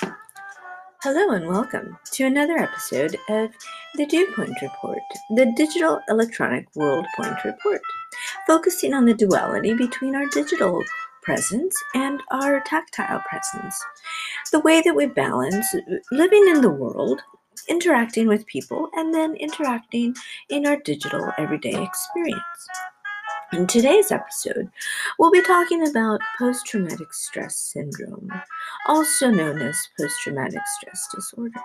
Hello and welcome to another episode of the Dew Point Report, the Digital Electronic World Point Report, focusing on the duality between our digital presence and our tactile presence, the way that we balance living in the world, interacting with people, and then interacting in our digital everyday experience. In today's episode, we'll be talking about post traumatic stress syndrome, also known as post traumatic stress disorder.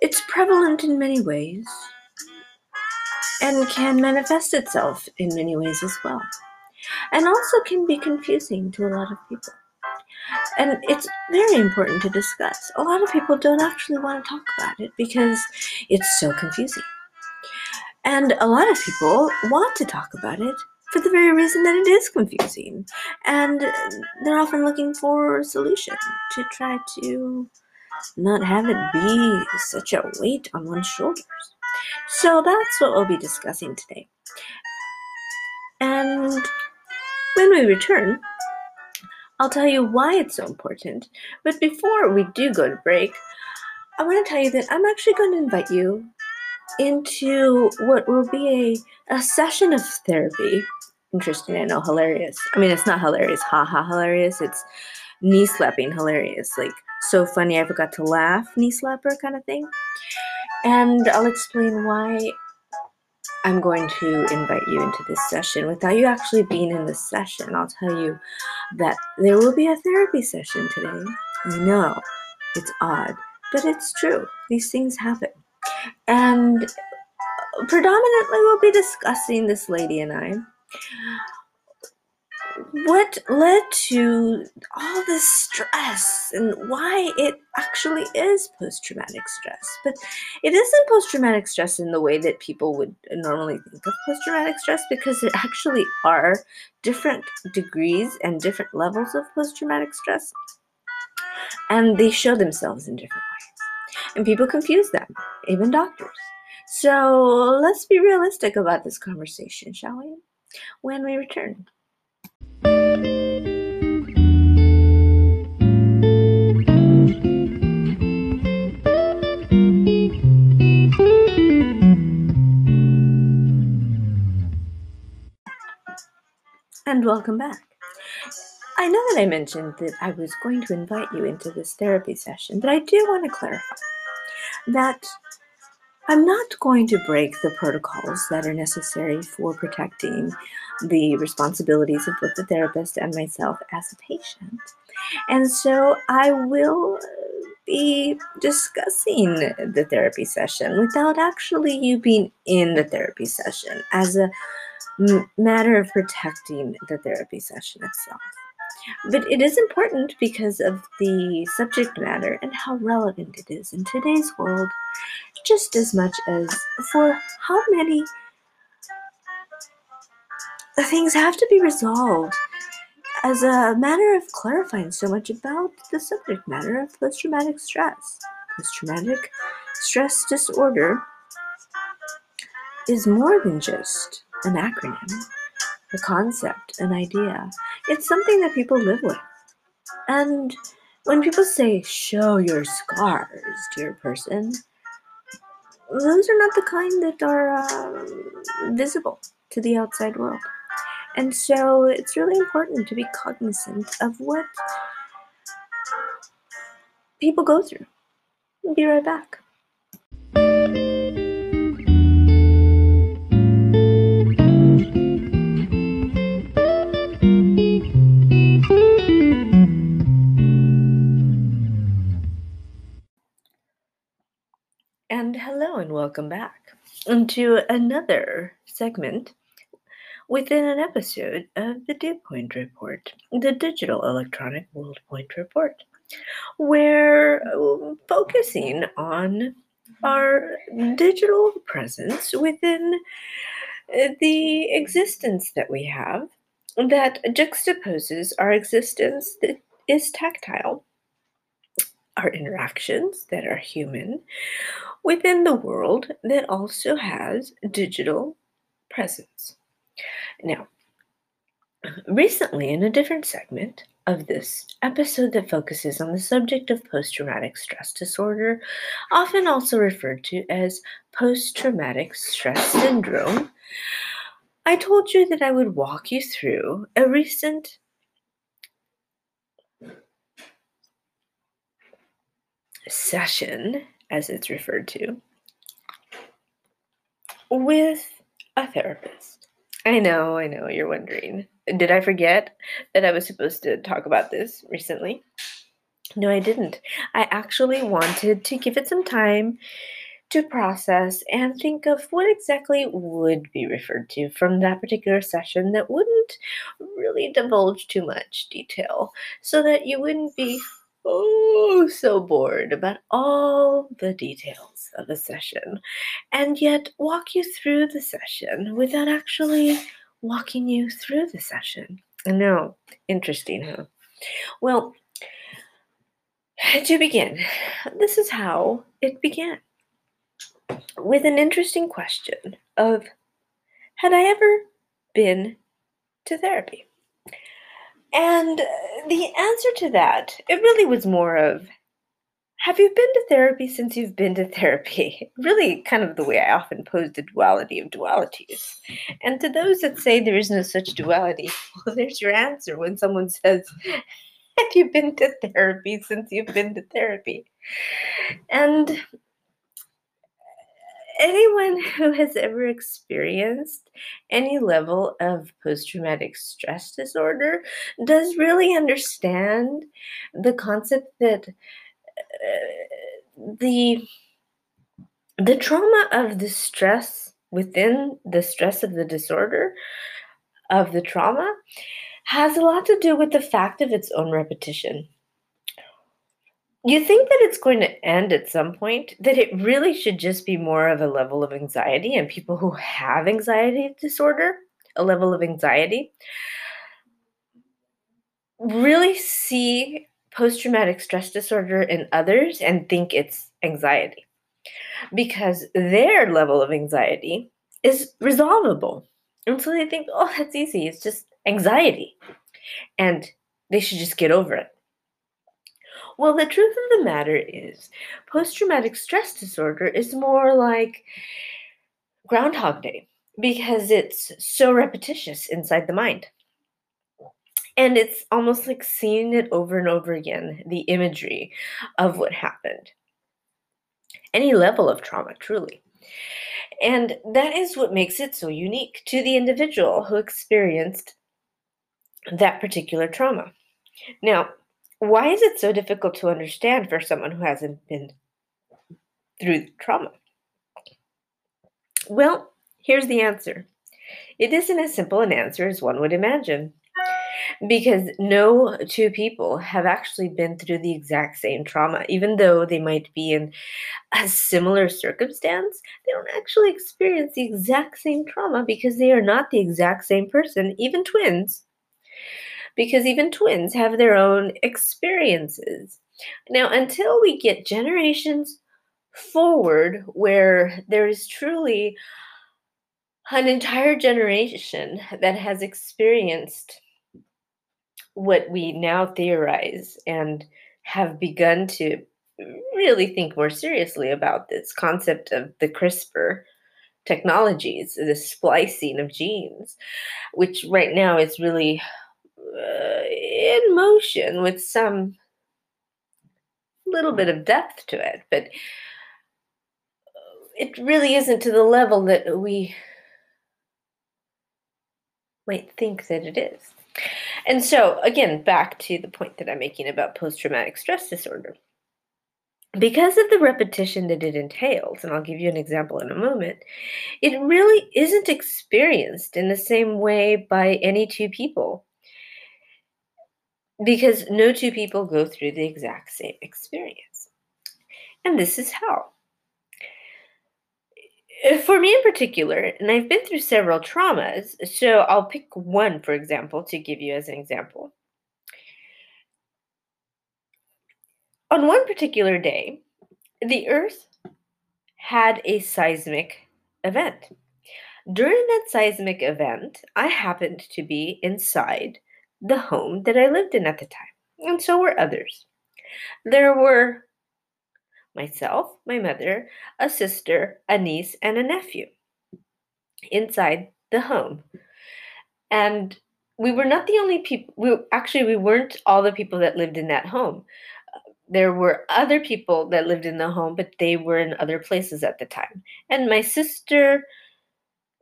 It's prevalent in many ways and can manifest itself in many ways as well, and also can be confusing to a lot of people. And it's very important to discuss. A lot of people don't actually want to talk about it because it's so confusing. And a lot of people want to talk about it for the very reason that it is confusing. And they're often looking for a solution to try to not have it be such a weight on one's shoulders. So that's what we'll be discussing today. And when we return, I'll tell you why it's so important. But before we do go to break, I want to tell you that I'm actually going to invite you into what will be a, a session of therapy. Interesting, I know, hilarious. I mean, it's not hilarious, haha, hilarious. It's knee slapping hilarious. Like, so funny, I forgot to laugh, knee slapper kind of thing. And I'll explain why I'm going to invite you into this session without you actually being in the session. I'll tell you that there will be a therapy session today. I know it's odd, but it's true. These things happen. And predominantly, we'll be discussing this lady and I. What led to all this stress and why it actually is post traumatic stress. But it isn't post traumatic stress in the way that people would normally think of post traumatic stress because there actually are different degrees and different levels of post traumatic stress. And they show themselves in different ways. And people confuse them, even doctors. So let's be realistic about this conversation, shall we? When we return. And welcome back. I know that I mentioned that I was going to invite you into this therapy session, but I do want to clarify that I'm not going to break the protocols that are necessary for protecting the responsibilities of both the therapist and myself as a patient. And so I will be discussing the therapy session without actually you being in the therapy session as a matter of protecting the therapy session itself. But it is important because of the subject matter and how relevant it is in today's world, just as much as for how many things have to be resolved as a matter of clarifying so much about the subject matter of post traumatic stress. Post traumatic stress disorder is more than just an acronym a concept, an idea. It's something that people live with. And when people say, show your scars, dear person, those are not the kind that are um, visible to the outside world. And so it's really important to be cognizant of what people go through. I'll be right back. Hello and welcome back to another segment within an episode of the Dew Point Report, the Digital Electronic World Point Report, where uh, focusing on our digital presence within uh, the existence that we have that juxtaposes our existence that is tactile our interactions that are human within the world that also has digital presence. Now, recently in a different segment, of this episode that focuses on the subject of post traumatic stress disorder, often also referred to as post traumatic stress syndrome, I told you that I would walk you through a recent session, as it's referred to, with a therapist. I know, I know, you're wondering. Did I forget that I was supposed to talk about this recently? No, I didn't. I actually wanted to give it some time to process and think of what exactly would be referred to from that particular session that wouldn't really divulge too much detail so that you wouldn't be oh so bored about all the details of a session and yet walk you through the session without actually walking you through the session. I know, interesting, huh? Well, to begin, this is how it began with an interesting question of Had I ever been to therapy? And the answer to that, it really was more of have you been to therapy since you've been to therapy? Really, kind of the way I often pose the duality of dualities. And to those that say there is no such duality, well, there's your answer when someone says, Have you been to therapy since you've been to therapy? And anyone who has ever experienced any level of post traumatic stress disorder does really understand the concept that uh, the the trauma of the stress within the stress of the disorder of the trauma has a lot to do with the fact of its own repetition. You think that it's going to end at some point, that it really should just be more of a level of anxiety, and people who have anxiety disorder, a level of anxiety, really see post traumatic stress disorder in others and think it's anxiety because their level of anxiety is resolvable. And so they think, oh, that's easy. It's just anxiety. And they should just get over it. Well, the truth of the matter is, post traumatic stress disorder is more like Groundhog Day because it's so repetitious inside the mind. And it's almost like seeing it over and over again the imagery of what happened. Any level of trauma, truly. And that is what makes it so unique to the individual who experienced that particular trauma. Now, why is it so difficult to understand for someone who hasn't been through trauma? Well, here's the answer. It isn't as simple an answer as one would imagine because no two people have actually been through the exact same trauma even though they might be in a similar circumstance they don't actually experience the exact same trauma because they are not the exact same person even twins because even twins have their own experiences. Now until we get generations forward where there is truly an entire generation that has experienced what we now theorize and have begun to really think more seriously about this concept of the CRISPR technologies, the splicing of genes, which right now is really in motion with some little bit of depth to it, but it really isn't to the level that we might think that it is. And so, again, back to the point that I'm making about post traumatic stress disorder. Because of the repetition that it entails, and I'll give you an example in a moment, it really isn't experienced in the same way by any two people. Because no two people go through the exact same experience. And this is how. Uh, for me in particular, and I've been through several traumas, so I'll pick one, for example, to give you as an example. On one particular day, the Earth had a seismic event. During that seismic event, I happened to be inside the home that I lived in at the time, and so were others. There were myself, my mother, a sister, a niece, and a nephew inside the home. And we were not the only people, we, actually, we weren't all the people that lived in that home. There were other people that lived in the home, but they were in other places at the time. And my sister,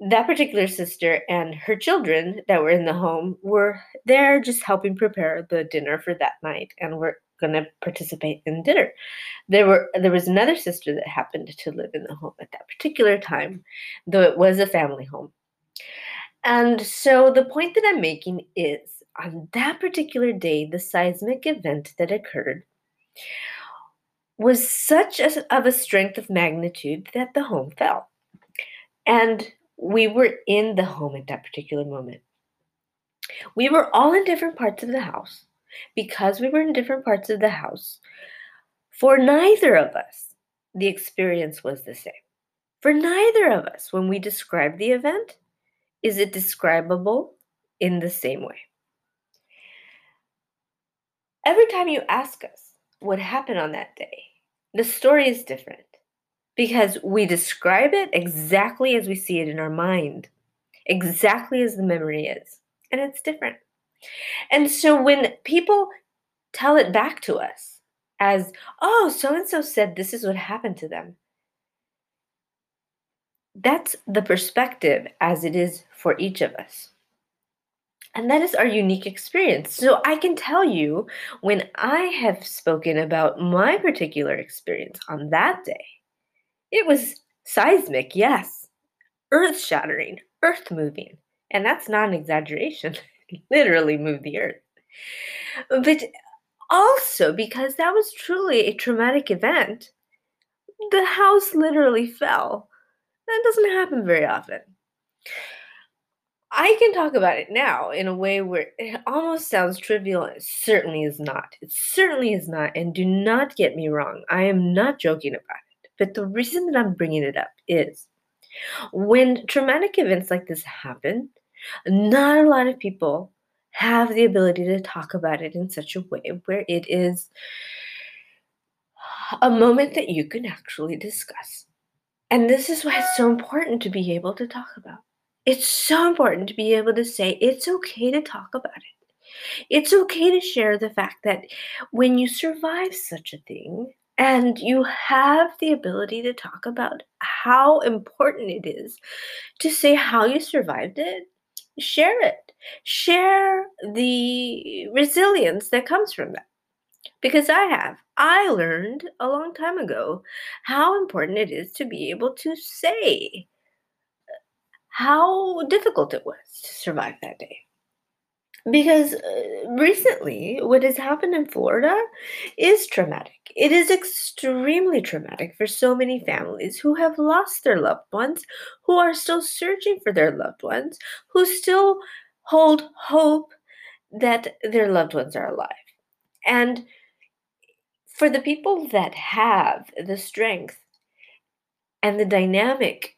that particular sister and her children that were in the home were there just helping prepare the dinner for that night and were going to participate in dinner. There were there was another sister that happened to live in the home at that particular time, though it was a family home. And so the point that I'm making is on that particular day, the seismic event that occurred was such a, of a strength of magnitude that the home fell. And we were in the home at that particular moment. We were all in different parts of the house because we were in different parts of the house, for neither of us, the experience was the same. For neither of us, when we describe the event, is it describable in the same way. Every time you ask us what happened on that day, the story is different because we describe it exactly as we see it in our mind, exactly as the memory is, and it's different. And so when people tell it back to us as, oh, so and so said this is what happened to them, that's the perspective as it is for each of us. And that is our unique experience. So I can tell you when I have spoken about my particular experience on that day, it was seismic, yes, earth shattering, earth moving. And that's not an exaggeration. literally moved the earth. But also because that was truly a traumatic event, the house literally fell. That doesn't happen very often. I can talk about it now in a way where it almost sounds trivial. It certainly is not. It certainly is not. And do not get me wrong. I am not joking about it. But the reason that I'm bringing it up is when traumatic events like this happen, not a lot of people have the ability to talk about it in such a way where it is a moment that you can actually discuss. And this is why it's so important to be able to talk about. It's so important to be able to say it's okay to talk about it. It's okay to share the fact that when you survive such a thing and you have the ability to talk about how important it is to say how you survived it share it. Share the resilience that comes from that. Because I have. I learned a long time ago how important it is to be able to say uh, how difficult it was to survive that day. Because uh, recently, what has happened in Florida is traumatic. It is extremely traumatic for so many families who have lost their loved ones, who are still searching for their loved ones, who still hold hope that their loved ones are alive. And for the people that have the strength and the dynamic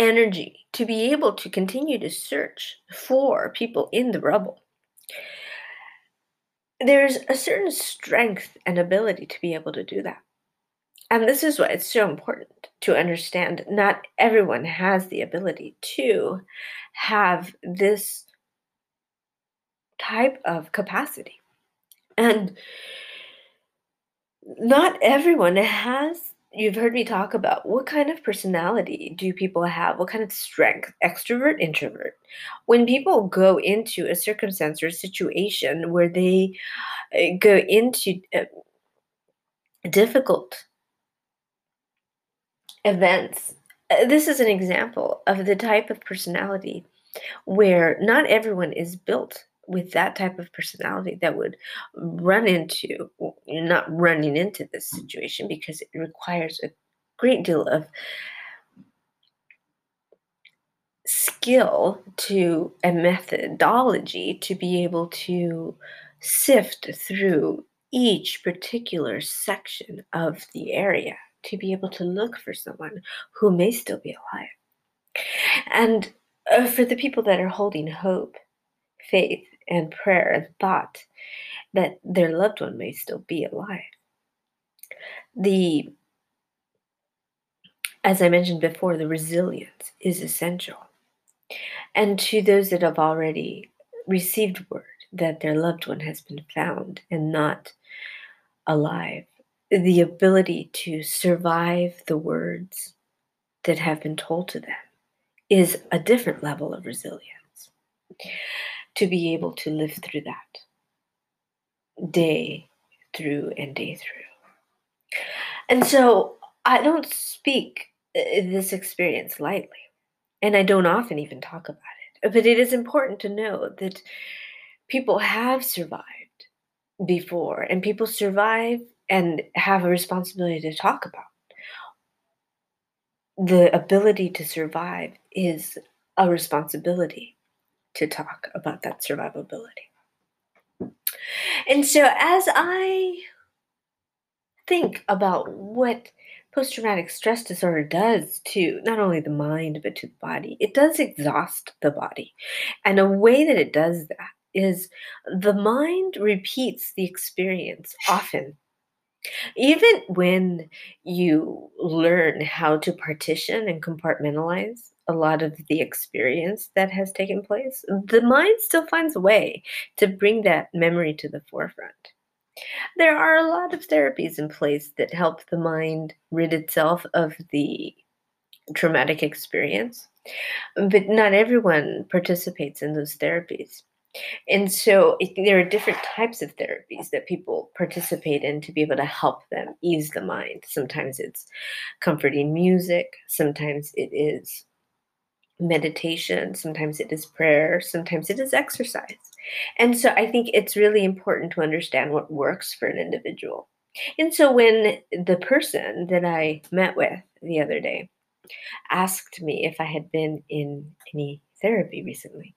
energy to be able to continue to search for people in the rubble. There's a certain strength and ability to be able to do that. And this is why it's so important to understand not everyone has the ability to have this type of capacity. And not everyone has you've heard me talk about what kind of personality do people have? What kind of strength? Extrovert introvert. When people go into a circumstance or situation where they uh, go into uh, difficult events uh, this is an example of the type of personality where not everyone is built with that type of personality that would run into not running into this situation because it requires a great deal of skill to a methodology to be able to sift through each particular section of the area to be able to look for someone who may still be alive. And uh, for the people that are holding hope, faith and prayer and thought that their loved one may still be alive. The as I mentioned before, the resilience is essential. And to those that have already received word that their loved one has been found and not alive, the ability to survive the words that have been told to them is a different level of resilience. To be able to live through that day through and day through. And so I don't speak uh, this experience lightly, and I don't often even talk about it. But it is important to know that people have survived before, and people survive and have a responsibility to talk about. The ability to survive is a responsibility to talk about that survivability. And so, as I think about what post traumatic stress disorder does to not only the mind, but to the body, it does exhaust the body. And a way that it does that is the mind repeats the experience often. Even when you learn how to partition and compartmentalize a lot of the experience that has taken place, the mind still finds a way to bring that memory to the forefront. There are a lot of therapies in place that help the mind rid itself of the traumatic experience, but not everyone participates in those therapies. And so it, there are different types of therapies that people participate in to be able to help them ease the mind. Sometimes it's comforting music, sometimes it is meditation, sometimes it is prayer, sometimes it is exercise. And so I think it's really important to understand what works for an individual. And so when the person that I met with the other day asked me if I had been in any therapy recently,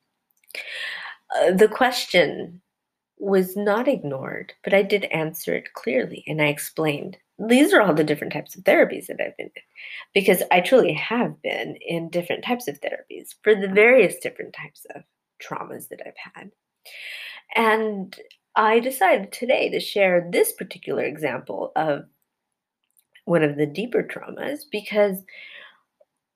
uh, the question was not ignored, but I did answer it clearly and I explained these are all the different types of therapies that I've been in because I truly have been in different types of therapies for the various different types of traumas that I've had. And I decided today to share this particular example of one of the deeper traumas because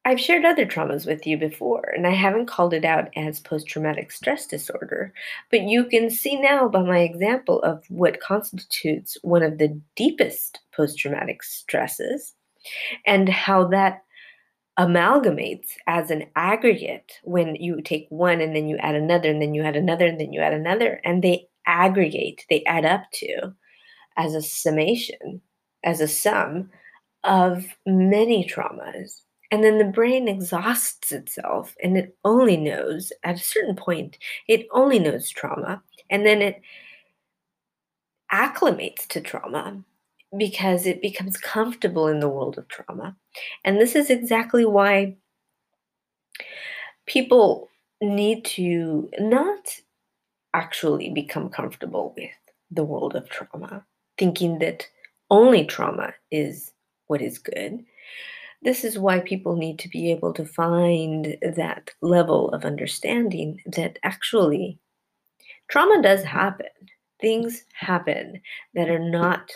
I've shared other traumas with you before, and I haven't called it out as post traumatic stress disorder, but you can see now by my example of what constitutes one of the deepest post traumatic stresses and how that amalgamates as an aggregate when you take one and then you add another and then you add another and then you add another and they aggregate they add up to as a summation as a sum of many traumas and then the brain exhausts itself and it only knows at a certain point it only knows trauma and then it acclimates to trauma because it becomes comfortable in the world of trauma. And this is exactly why people need to not actually become comfortable with the world of trauma, thinking that only trauma is what is good. This is why people need to be able to find that level of understanding that actually trauma does happen. Things happen that are not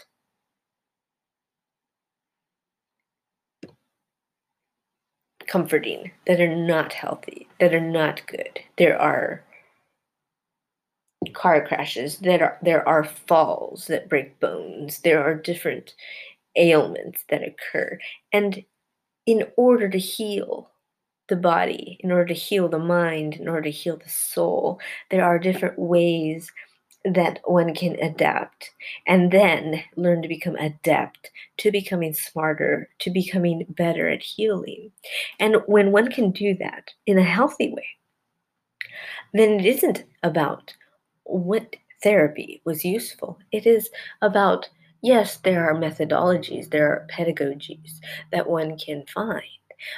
comforting, that are not healthy, that are not good. There are car crashes, that are there are falls that break bones. There are different ailments that occur. And in order to heal the body, in order to heal the mind, in order to heal the soul, there are different ways that one can adapt and then learn to become adept to becoming smarter, to becoming better at healing. And when one can do that in a healthy way, then it isn't about what therapy was useful. It is about, yes, there are methodologies, there are pedagogies that one can find,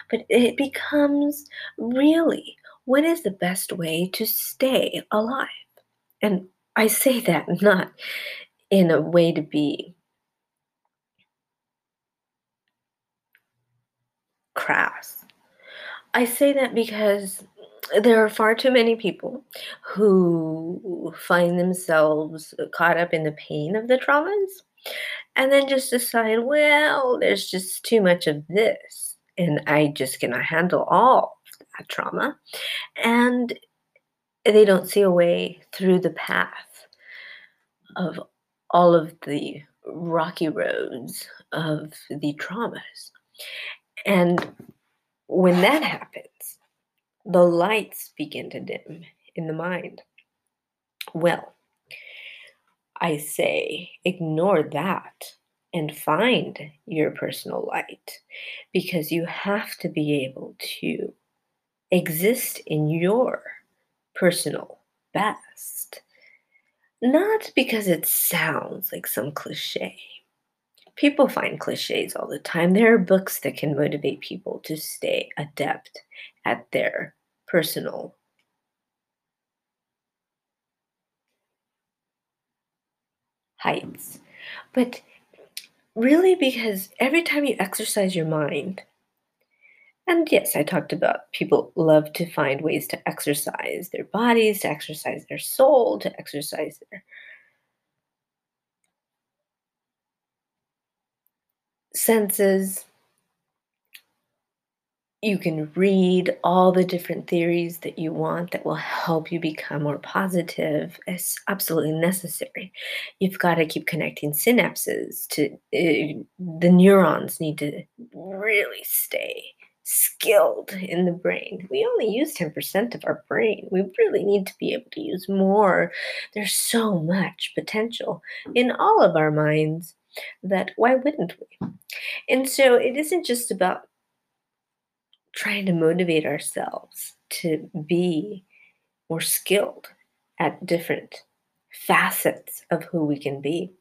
but it becomes really what is the best way to stay alive? And I say that not in a way to be crass. I say that because there are far too many people who find themselves caught up in the pain of the traumas and then just decide, well, there's just too much of this, and I just cannot handle all that trauma. And they don't see a way through the path of all of the rocky roads of the traumas. And when that happens, the lights begin to dim in the mind. Well, I say ignore that and find your personal light because you have to be able to exist in your personal best. Not because it sounds like some cliche. People find cliches all the time. There are books that can motivate people to stay adept at their personal heights. But really, because every time you exercise your mind, and yes, I talked about people love to find ways to exercise their bodies, to exercise their soul, to exercise their senses you can read all the different theories that you want that will help you become more positive. It's absolutely necessary. You've got to keep connecting synapses to uh, the neurons need to really stay skilled in the brain. We only use 10% of our brain. We really need to be able to use more. There's so much potential in all of our minds that why wouldn't we? And so it isn't just about trying to motivate ourselves to be more skilled at different facets of who we can be.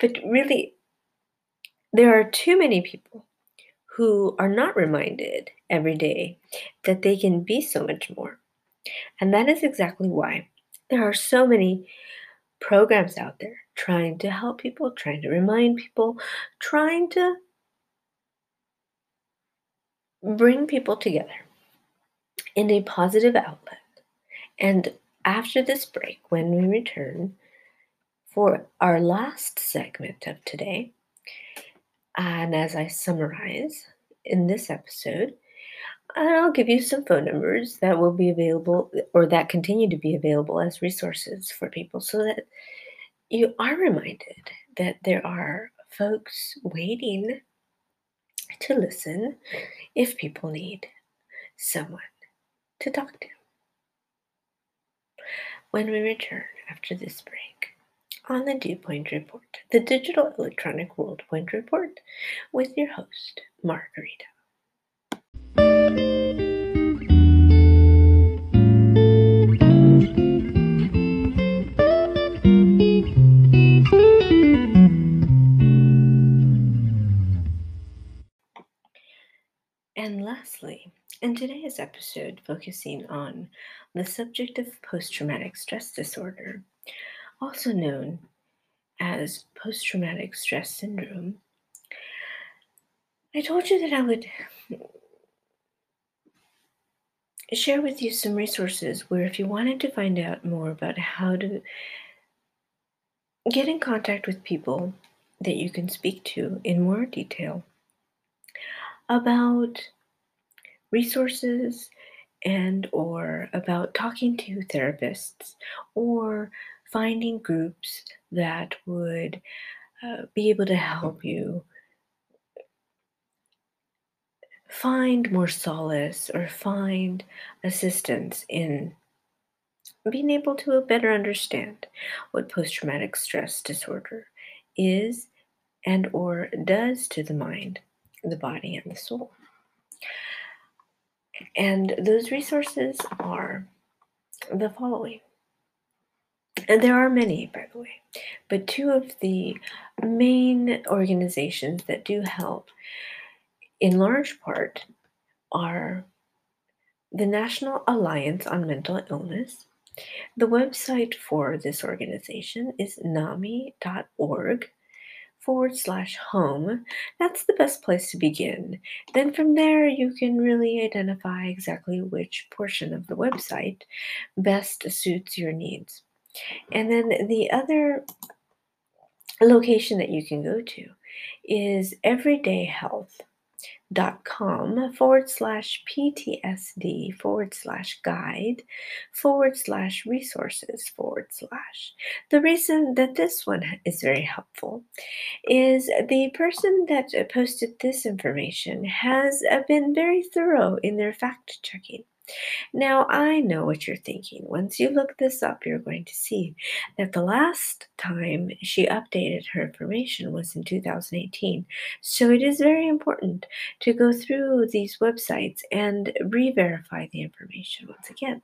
But really, there are too many people who are not reminded every day that they can be so much more. And that is exactly why there are so many programs out there trying to help people, trying to remind people, trying to bring people together in a positive outlet. And after this break, when we return for our last segment of today, and as I summarize in this episode, I'll give you some phone numbers that will be available or that continue to be available as resources for people so that you are reminded that there are folks waiting to listen if people need someone to talk to. When we return after this break on the Dew Point Report, the digital electronic world point report with your host, Margarita. Lastly, in today's episode, focusing on the subject of post traumatic stress disorder, also known as post traumatic stress syndrome, I told you that I would share with you some resources where, if you wanted to find out more about how to get in contact with people that you can speak to in more detail about resources and or about talking to therapists or finding groups that would uh, be able to help you find more solace or find assistance in being able to better understand what post-traumatic stress disorder is and or does to the mind the body and the soul and those resources are the following. And there are many, by the way, but two of the main organizations that do help in large part are the National Alliance on Mental Illness. The website for this organization is nami.org forward slash home, that's the best place to begin. Then from there, you can really identify exactly which portion of the website best suits your needs. And then the other location that you can go to is Everyday Health dot com forward slash PTSD forward slash guide forward slash resources forward slash. The reason that this one is very helpful is the person that posted this information has uh, been very thorough in their fact checking. Now, I know what you're thinking. Once you look this up, you're going to see that the last time she updated her information was in 2018. So it is very important to go through these websites and re verify the information once again.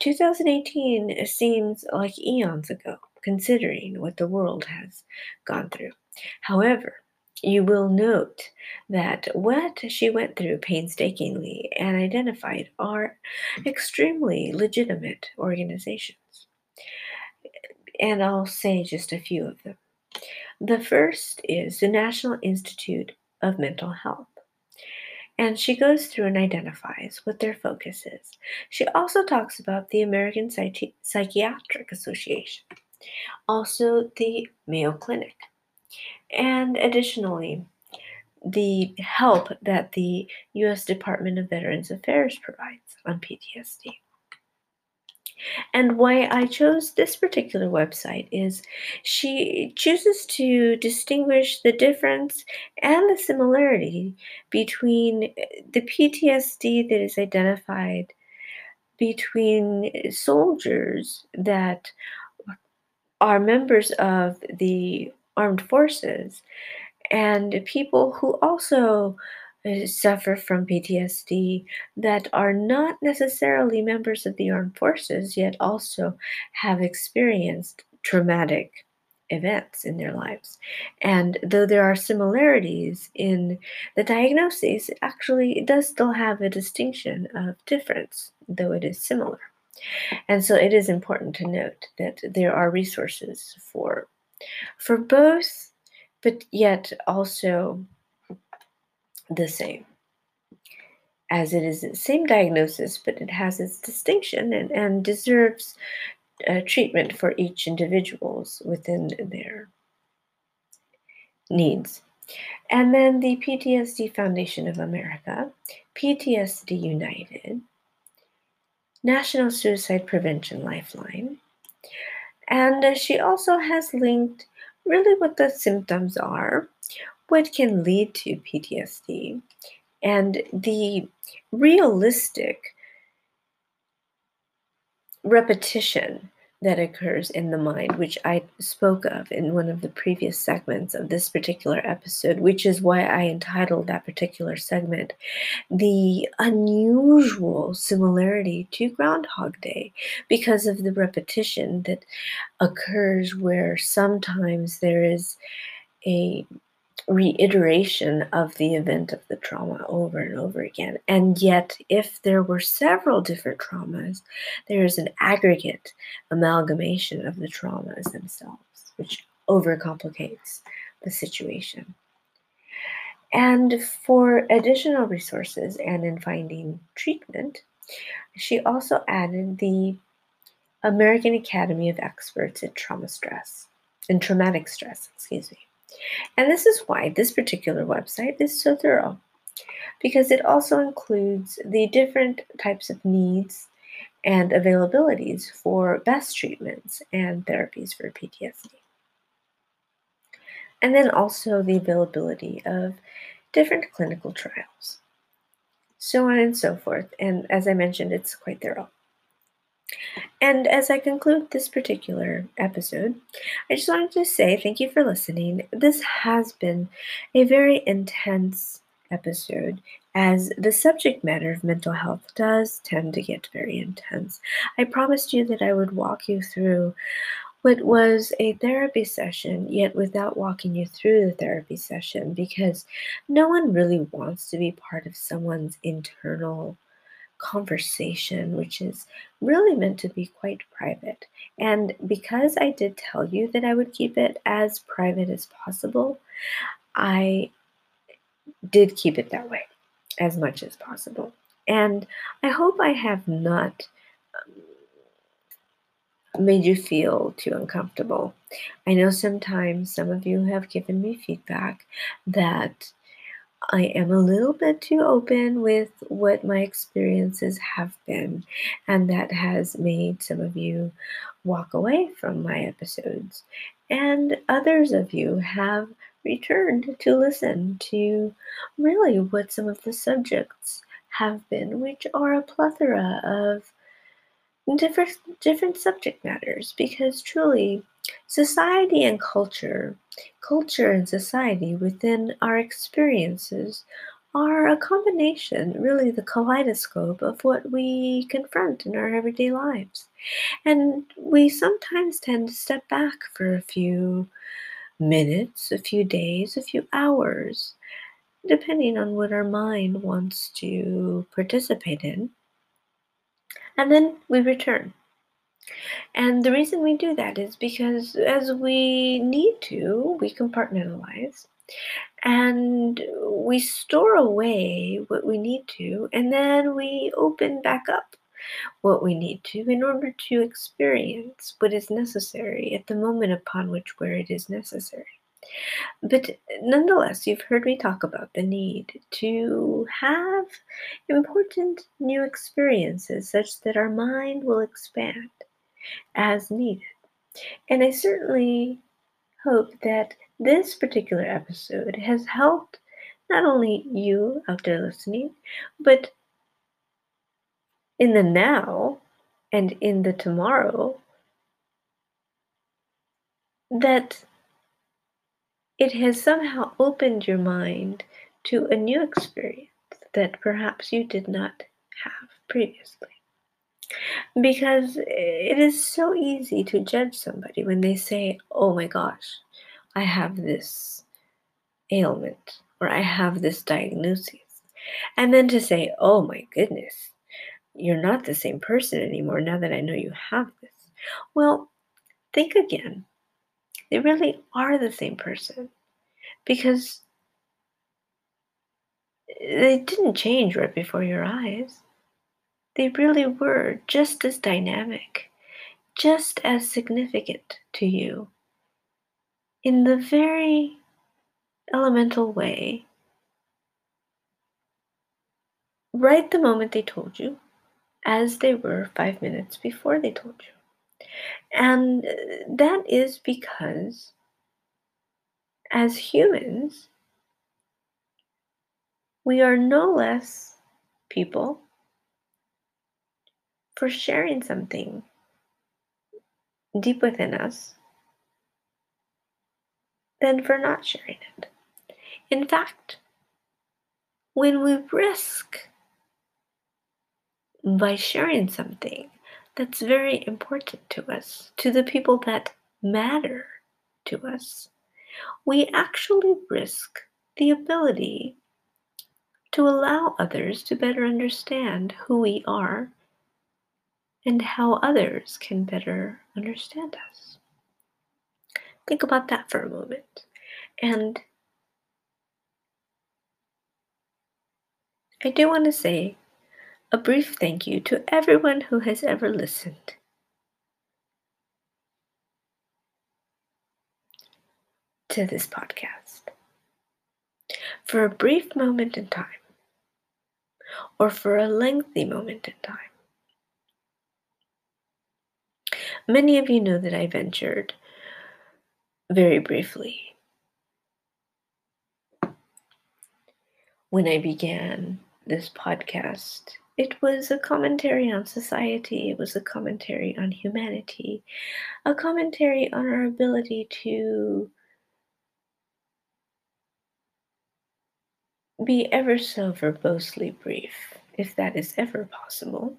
2018 seems like eons ago, considering what the world has gone through. However, you will note that what she went through painstakingly and identified are extremely legitimate organizations. And I'll say just a few of them. The first is the National Institute of Mental Health. And she goes through and identifies what their focus is. She also talks about the American Psychi- Psychiatric Association, also the Mayo Clinic, and additionally, the help that the U.S. Department of Veterans Affairs provides on PTSD. And why I chose this particular website is she chooses to distinguish the difference and the similarity between the PTSD that is identified between soldiers that are members of the armed forces and people who also uh, suffer from PTSD that are not necessarily members of the armed forces, yet also have experienced traumatic events in their lives. And though there are similarities in the diagnoses, actually it does still have a distinction of difference, though it is similar. And so it is important to note that there are resources for for both, but yet also the same. As it is the same diagnosis, but it has its distinction and, and deserves uh, treatment for each individuals within their needs. And then the PTSD Foundation of America, PTSD United, National Suicide Prevention Lifeline, and uh, she also has linked really what the symptoms are, what can lead to PTSD, and the realistic repetition that occurs in the mind, which I spoke of in one of the previous segments of this particular episode, which is why I entitled that particular segment The Unusual Similarity to Groundhog Day, because of the repetition that occurs where sometimes there is a reiteration of the event of the trauma over and over again. And yet, if there were several different traumas, there is an aggregate amalgamation of the traumas themselves, which overcomplicates the situation. And for additional resources and in finding treatment, she also added the American Academy of Experts in Trauma Stress, in Traumatic Stress, excuse me. And this is why this particular website is so thorough, because it also includes the different types of needs and availabilities for best treatments and therapies for PTSD. And then also the availability of different clinical trials, so on and so forth. And as I mentioned, it's quite thorough. And as I conclude this particular episode, I just wanted to say thank you for listening. This has been a very intense episode as the subject matter of mental health does tend to get very intense. I promised you that I would walk you through what was a therapy session, yet without walking you through the therapy session, because no one really wants to be part of someone's internal conversation, which is really meant to be quite private. And because I did tell you that I would keep it as private as possible, I did keep it that way as much as possible. And I hope I have not um, made you feel too uncomfortable. I know sometimes some of you have given me feedback that I am a little bit too open with what my experiences have been, and that has made some of you walk away from my episodes. And others of you have returned to listen to really what some of the subjects have been, which are a plethora of different different subject matters because truly society and culture culture and society within our experiences are a combination really the kaleidoscope of what we confront in our everyday lives and we sometimes tend to step back for a few minutes a few days a few hours depending on what our mind wants to participate in and then we return. And the reason we do that is because as we need to, we compartmentalize and we store away what we need to, and then we open back up what we need to in order to experience what is necessary at the moment upon which where it is necessary. But nonetheless, you've heard me talk about the need to have important new experiences such that our mind will expand as needed. And I certainly hope that this particular episode has helped not only you out there listening, but in the now and in the tomorrow, that it has somehow opened your mind to a new experience that perhaps you did not have previously. Because eh, it is so easy to judge somebody when they say, Oh my gosh, I have this ailment or I have this diagnosis. And then to say, Oh my goodness, you're not the same person anymore now that I know you have this. Well, think again they really are the same person because eh, they didn't change right before your eyes. They really were just as dynamic, just as significant to you in the very elemental way right the moment they told you, as they were five minutes before they told you. And uh, that is because, as humans, we are no less people for sharing something deep within us than for not sharing it. In fact, when we risk by sharing something that's very important to us, to the people that matter to us, we actually risk the ability to allow others to better understand who we are and how others can better understand us. Think about that for a moment. And I do want to say a brief thank you to everyone who has ever listened. To this podcast. For a brief moment in time, or for a lengthy moment in time. Many of you know that I ventured very briefly when I began this podcast. It was a commentary on society, it was a commentary on humanity, a commentary on our ability to be ever so verbosely brief, if that is ever possible,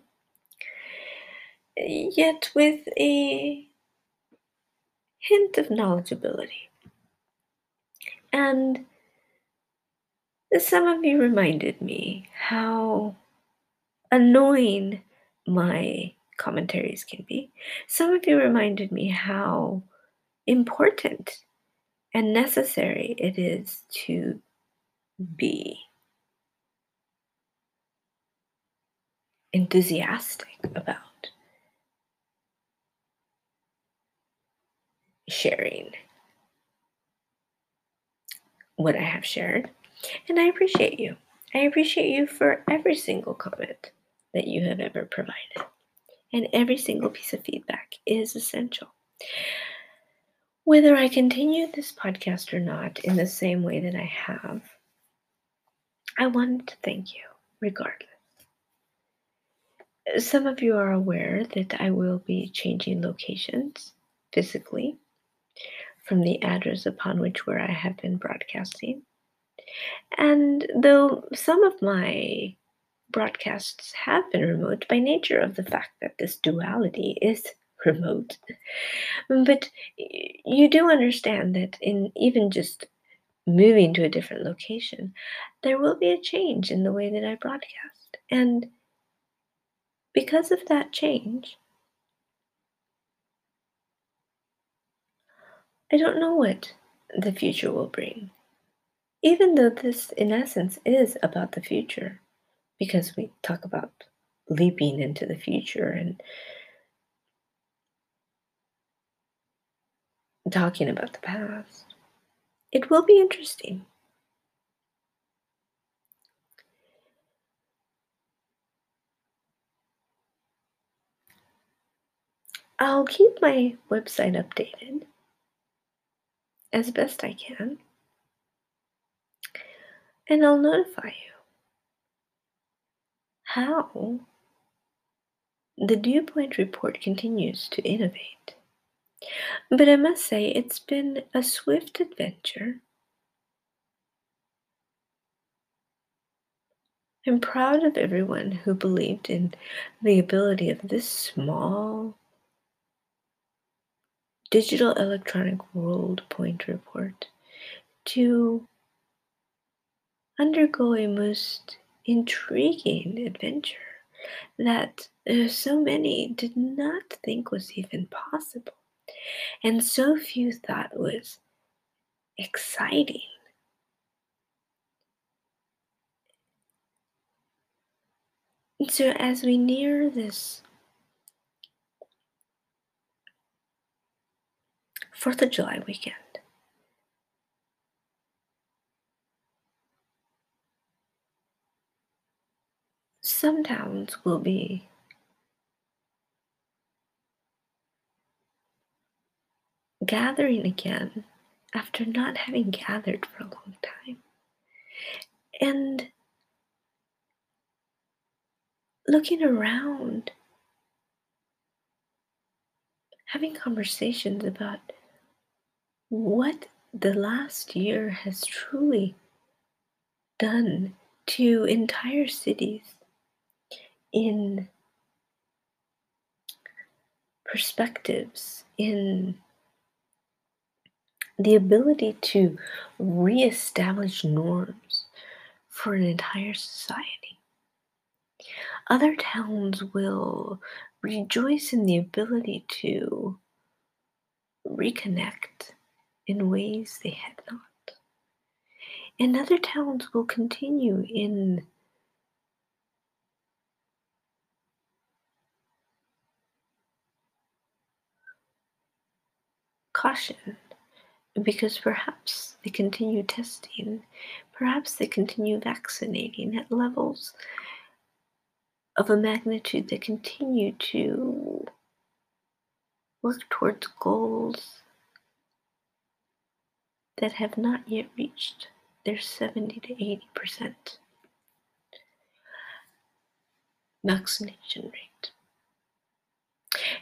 yet with a hint of knowledgeability. And some of you reminded me how annoying my commentaries can be, some of you reminded me how important and necessary it is to be enthusiastic about sharing what I have shared. And I appreciate you. I appreciate you for every single comment that you have ever provided. And every single piece of feedback is essential. Whether I continue this podcast or not in the same way that I have, I wanted to thank you regardless. Some of you are aware that I will be changing locations physically from the address upon which where I have been broadcasting. And though some of my broadcasts have been remote by nature of the fact that this duality is remote, but you do understand that in even just moving to a different location, there will be a change in the way that I broadcast. And because of that change, I don't know what the future will bring. Even though this, in essence, is about the future, because we talk about leaping into the future and talking about the past, it will be interesting. I'll keep my website updated as best I can, and I'll notify you how the Dew Point Report continues to innovate. But I must say, it's been a swift adventure. I'm proud of everyone who believed in the ability of this small digital electronic world point report to undergo a most intriguing adventure that uh, so many did not think was even possible, and so few thought was exciting. So, as we near this Fourth of July weekend, some towns will be gathering again after not having gathered for a long time. And looking around, having conversations about what the last year has truly done to entire cities in perspectives, in the ability to reestablish norms for an entire society. Other towns will rejoice in the ability to reconnect in ways they had not. And other towns will continue in caution because perhaps they continue testing, perhaps they continue vaccinating at levels of a magnitude that continue to work towards goals that have not yet reached their 70 to 80% vaccination rate.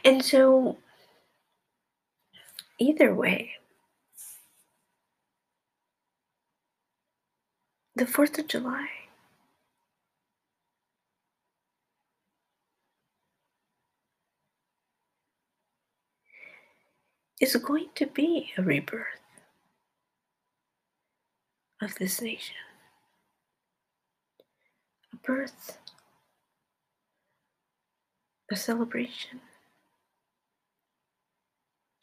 And so, either way, the 4th of July is going to be a rebirth of this nation. A birth a celebration,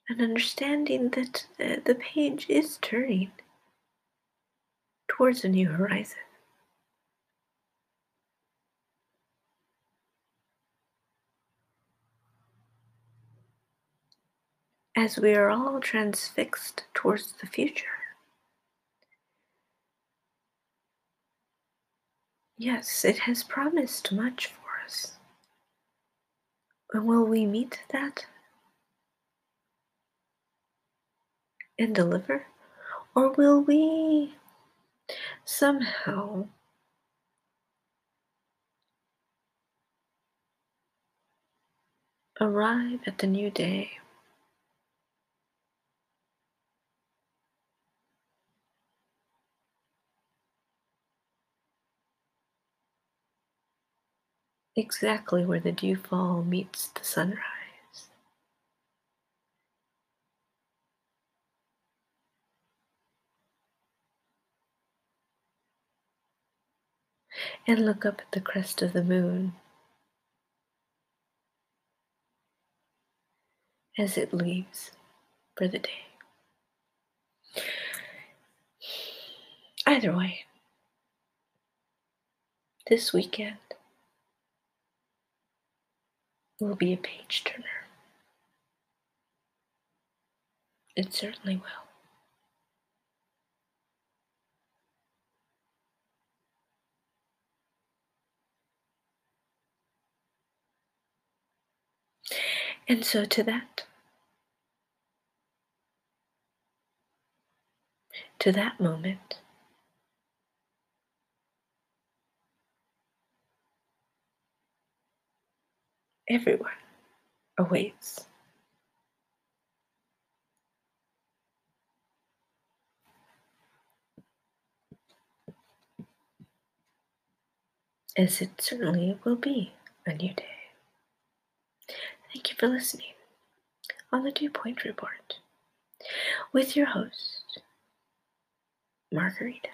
an understanding that the page is turning towards a new horizon. As we are all transfixed towards the future. Yes, it has promised much for us. Will we meet that and deliver? Or will we somehow arrive at the new day exactly where the dewfall meets the sunrise. And look up at the crest of the moon as it leaves for the day. Either way, this weekend will be a page turner. It certainly will. And so, to that, to that moment, everyone awaits. As it certainly will be a new day. Thank you for listening on the Dew Point Report with your host, Margarita.